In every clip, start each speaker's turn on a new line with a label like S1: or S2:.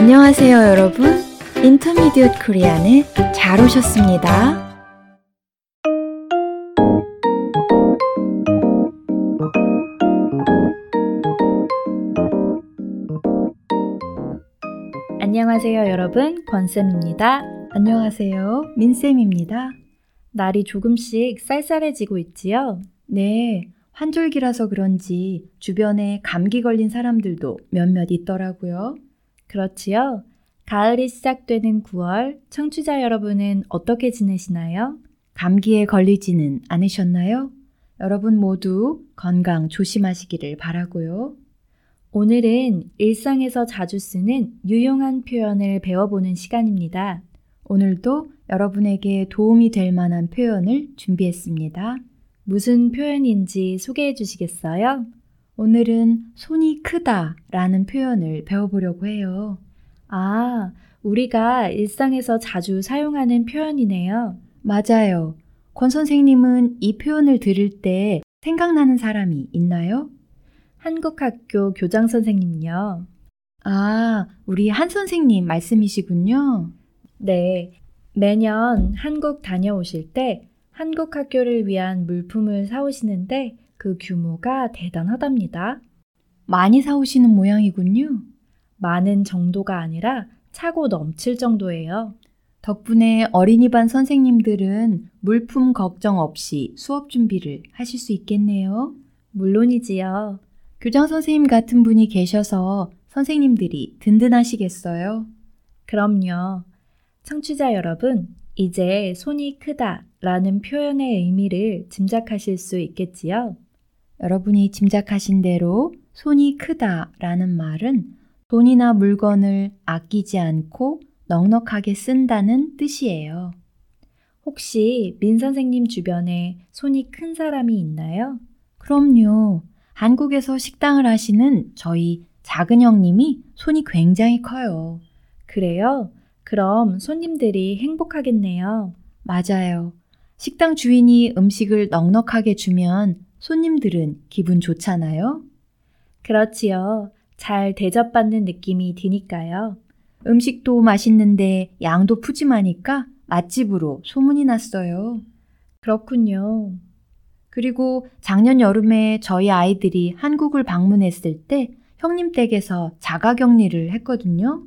S1: 안녕하세요, 여러분. 인터미디엇 코리안에 잘 오셨습니다.
S2: 안녕하세요, 여러분. 권쌤입니다.
S1: 안녕하세요, 민쌤입니다.
S2: 날이 조금씩 쌀쌀해지고 있지요?
S1: 네, 환절기라서 그런지 주변에 감기 걸린 사람들도 몇몇 있더라고요.
S2: 그렇지요. 가을이 시작되는 9월, 청취자 여러분은 어떻게 지내시나요?
S1: 감기에 걸리지는 않으셨나요? 여러분 모두 건강 조심하시기를 바라고요.
S2: 오늘은 일상에서 자주 쓰는 유용한 표현을 배워보는 시간입니다.
S1: 오늘도 여러분에게 도움이 될 만한 표현을 준비했습니다.
S2: 무슨 표현인지 소개해 주시겠어요?
S1: 오늘은 손이 크다 라는 표현을 배워보려고 해요.
S2: 아, 우리가 일상에서 자주 사용하는 표현이네요.
S1: 맞아요. 권 선생님은 이 표현을 들을 때 생각나는 사람이 있나요?
S2: 한국학교 교장 선생님요.
S1: 아, 우리 한 선생님 말씀이시군요.
S2: 네. 매년 한국 다녀오실 때 한국 학교를 위한 물품을 사오시는데 그 규모가 대단하답니다.
S1: 많이 사오시는 모양이군요.
S2: 많은 정도가 아니라 차고 넘칠 정도예요.
S1: 덕분에 어린이반 선생님들은 물품 걱정 없이 수업 준비를 하실 수 있겠네요.
S2: 물론이지요.
S1: 교장 선생님 같은 분이 계셔서 선생님들이 든든하시겠어요.
S2: 그럼요. 청취자 여러분, 이제 손이 크다 라는 표현의 의미를 짐작하실 수 있겠지요?
S1: 여러분이 짐작하신 대로 손이 크다 라는 말은 돈이나 물건을 아끼지 않고 넉넉하게 쓴다는 뜻이에요.
S2: 혹시 민 선생님 주변에 손이 큰 사람이 있나요?
S1: 그럼요. 한국에서 식당을 하시는 저희 작은 형님이 손이 굉장히 커요.
S2: 그래요? 그럼 손님들이 행복하겠네요.
S1: 맞아요. 식당 주인이 음식을 넉넉하게 주면 손님들은 기분 좋잖아요.
S2: 그렇지요. 잘 대접받는 느낌이 드니까요.
S1: 음식도 맛있는데 양도 푸짐하니까 맛집으로 소문이 났어요.
S2: 그렇군요.
S1: 그리고 작년 여름에 저희 아이들이 한국을 방문했을 때 형님 댁에서 자가 격리를 했거든요.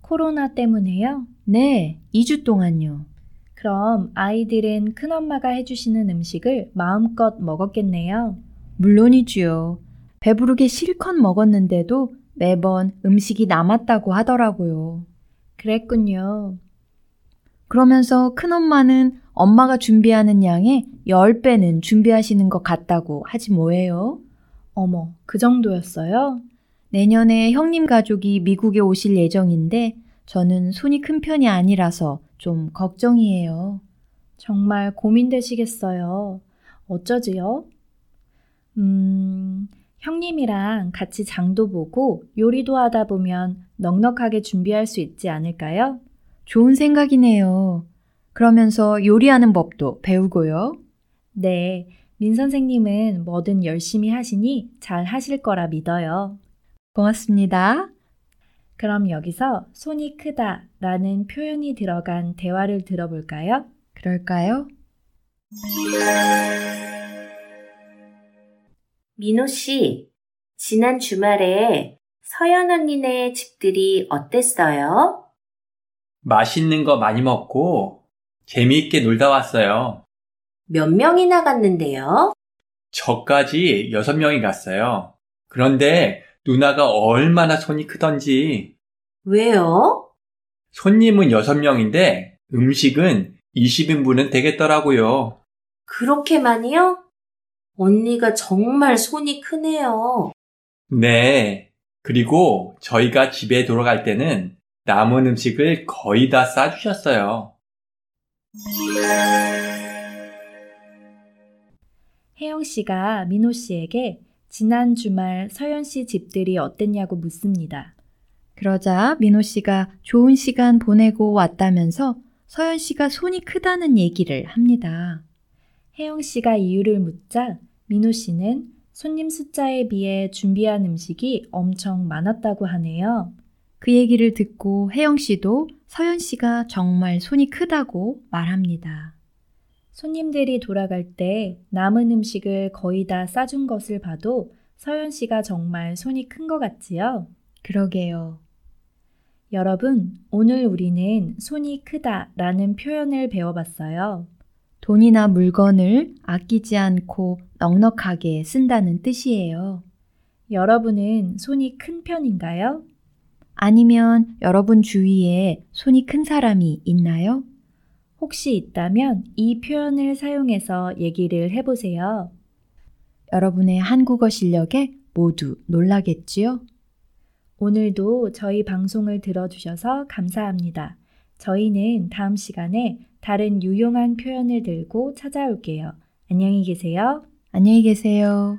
S2: 코로나 때문에요?
S1: 네, 2주 동안요.
S2: 그럼 아이들은 큰엄마가 해주시는 음식을 마음껏 먹었겠네요.
S1: 물론이지요. 배부르게 실컷 먹었는데도 매번 음식이 남았다고 하더라고요.
S2: 그랬군요.
S1: 그러면서 큰엄마는 엄마가 준비하는 양의 10배는 준비하시는 것 같다고 하지 뭐예요?
S2: 어머, 그 정도였어요?
S1: 내년에 형님 가족이 미국에 오실 예정인데 저는 손이 큰 편이 아니라서 좀 걱정이에요.
S2: 정말 고민되시겠어요. 어쩌지요? 음, 형님이랑 같이 장도 보고 요리도 하다 보면 넉넉하게 준비할 수 있지 않을까요?
S1: 좋은 생각이네요. 그러면서 요리하는 법도 배우고요.
S2: 네, 민 선생님은 뭐든 열심히 하시니 잘 하실 거라 믿어요.
S1: 고맙습니다.
S2: 그럼 여기서 손이 크다 라는 표현이 들어간 대화를 들어볼까요?
S1: 그럴까요?
S3: 민호 씨, 지난 주말에 서연 언니네 집들이 어땠어요?
S4: 맛있는 거 많이 먹고 재미있게 놀다 왔어요.
S3: 몇 명이나 갔는데요?
S4: 저까지 여섯 명이 갔어요. 그런데 누나가 얼마나 손이 크던지.
S3: 왜요?
S4: 손님은 여섯 명인데 음식은 20인분은 되겠더라고요.
S3: 그렇게 많이요? 언니가 정말 손이 크네요.
S4: 네. 그리고 저희가 집에 돌아갈 때는 남은 음식을 거의 다 싸주셨어요.
S2: 혜영 씨가 민호 씨에게 지난 주말 서연 씨 집들이 어땠냐고 묻습니다.
S1: 그러자 민호 씨가 좋은 시간 보내고 왔다면서 서연 씨가 손이 크다는 얘기를 합니다.
S2: 혜영 씨가 이유를 묻자 민호 씨는 손님 숫자에 비해 준비한 음식이 엄청 많았다고 하네요.
S1: 그 얘기를 듣고 혜영 씨도 서연 씨가 정말 손이 크다고 말합니다.
S2: 손님들이 돌아갈 때 남은 음식을 거의 다 싸준 것을 봐도 서연 씨가 정말 손이 큰 것 같지요?
S1: 그러게요.
S2: 여러분, 오늘 우리는 손이 크다 라는 표현을 배워봤어요.
S1: 돈이나 물건을 아끼지 않고 넉넉하게 쓴다는 뜻이에요.
S2: 여러분은 손이 큰 편인가요?
S1: 아니면 여러분 주위에 손이 큰 사람이 있나요?
S2: 혹시 있다면 이 표현을 사용해서 얘기를 해보세요.
S1: 여러분의 한국어 실력에 모두 놀라겠지요?
S2: 오늘도 저희 방송을 들어주셔서 감사합니다. 저희는 다음 시간에 다른 유용한 표현을 들고 찾아올게요. 안녕히 계세요.
S1: 안녕히 계세요.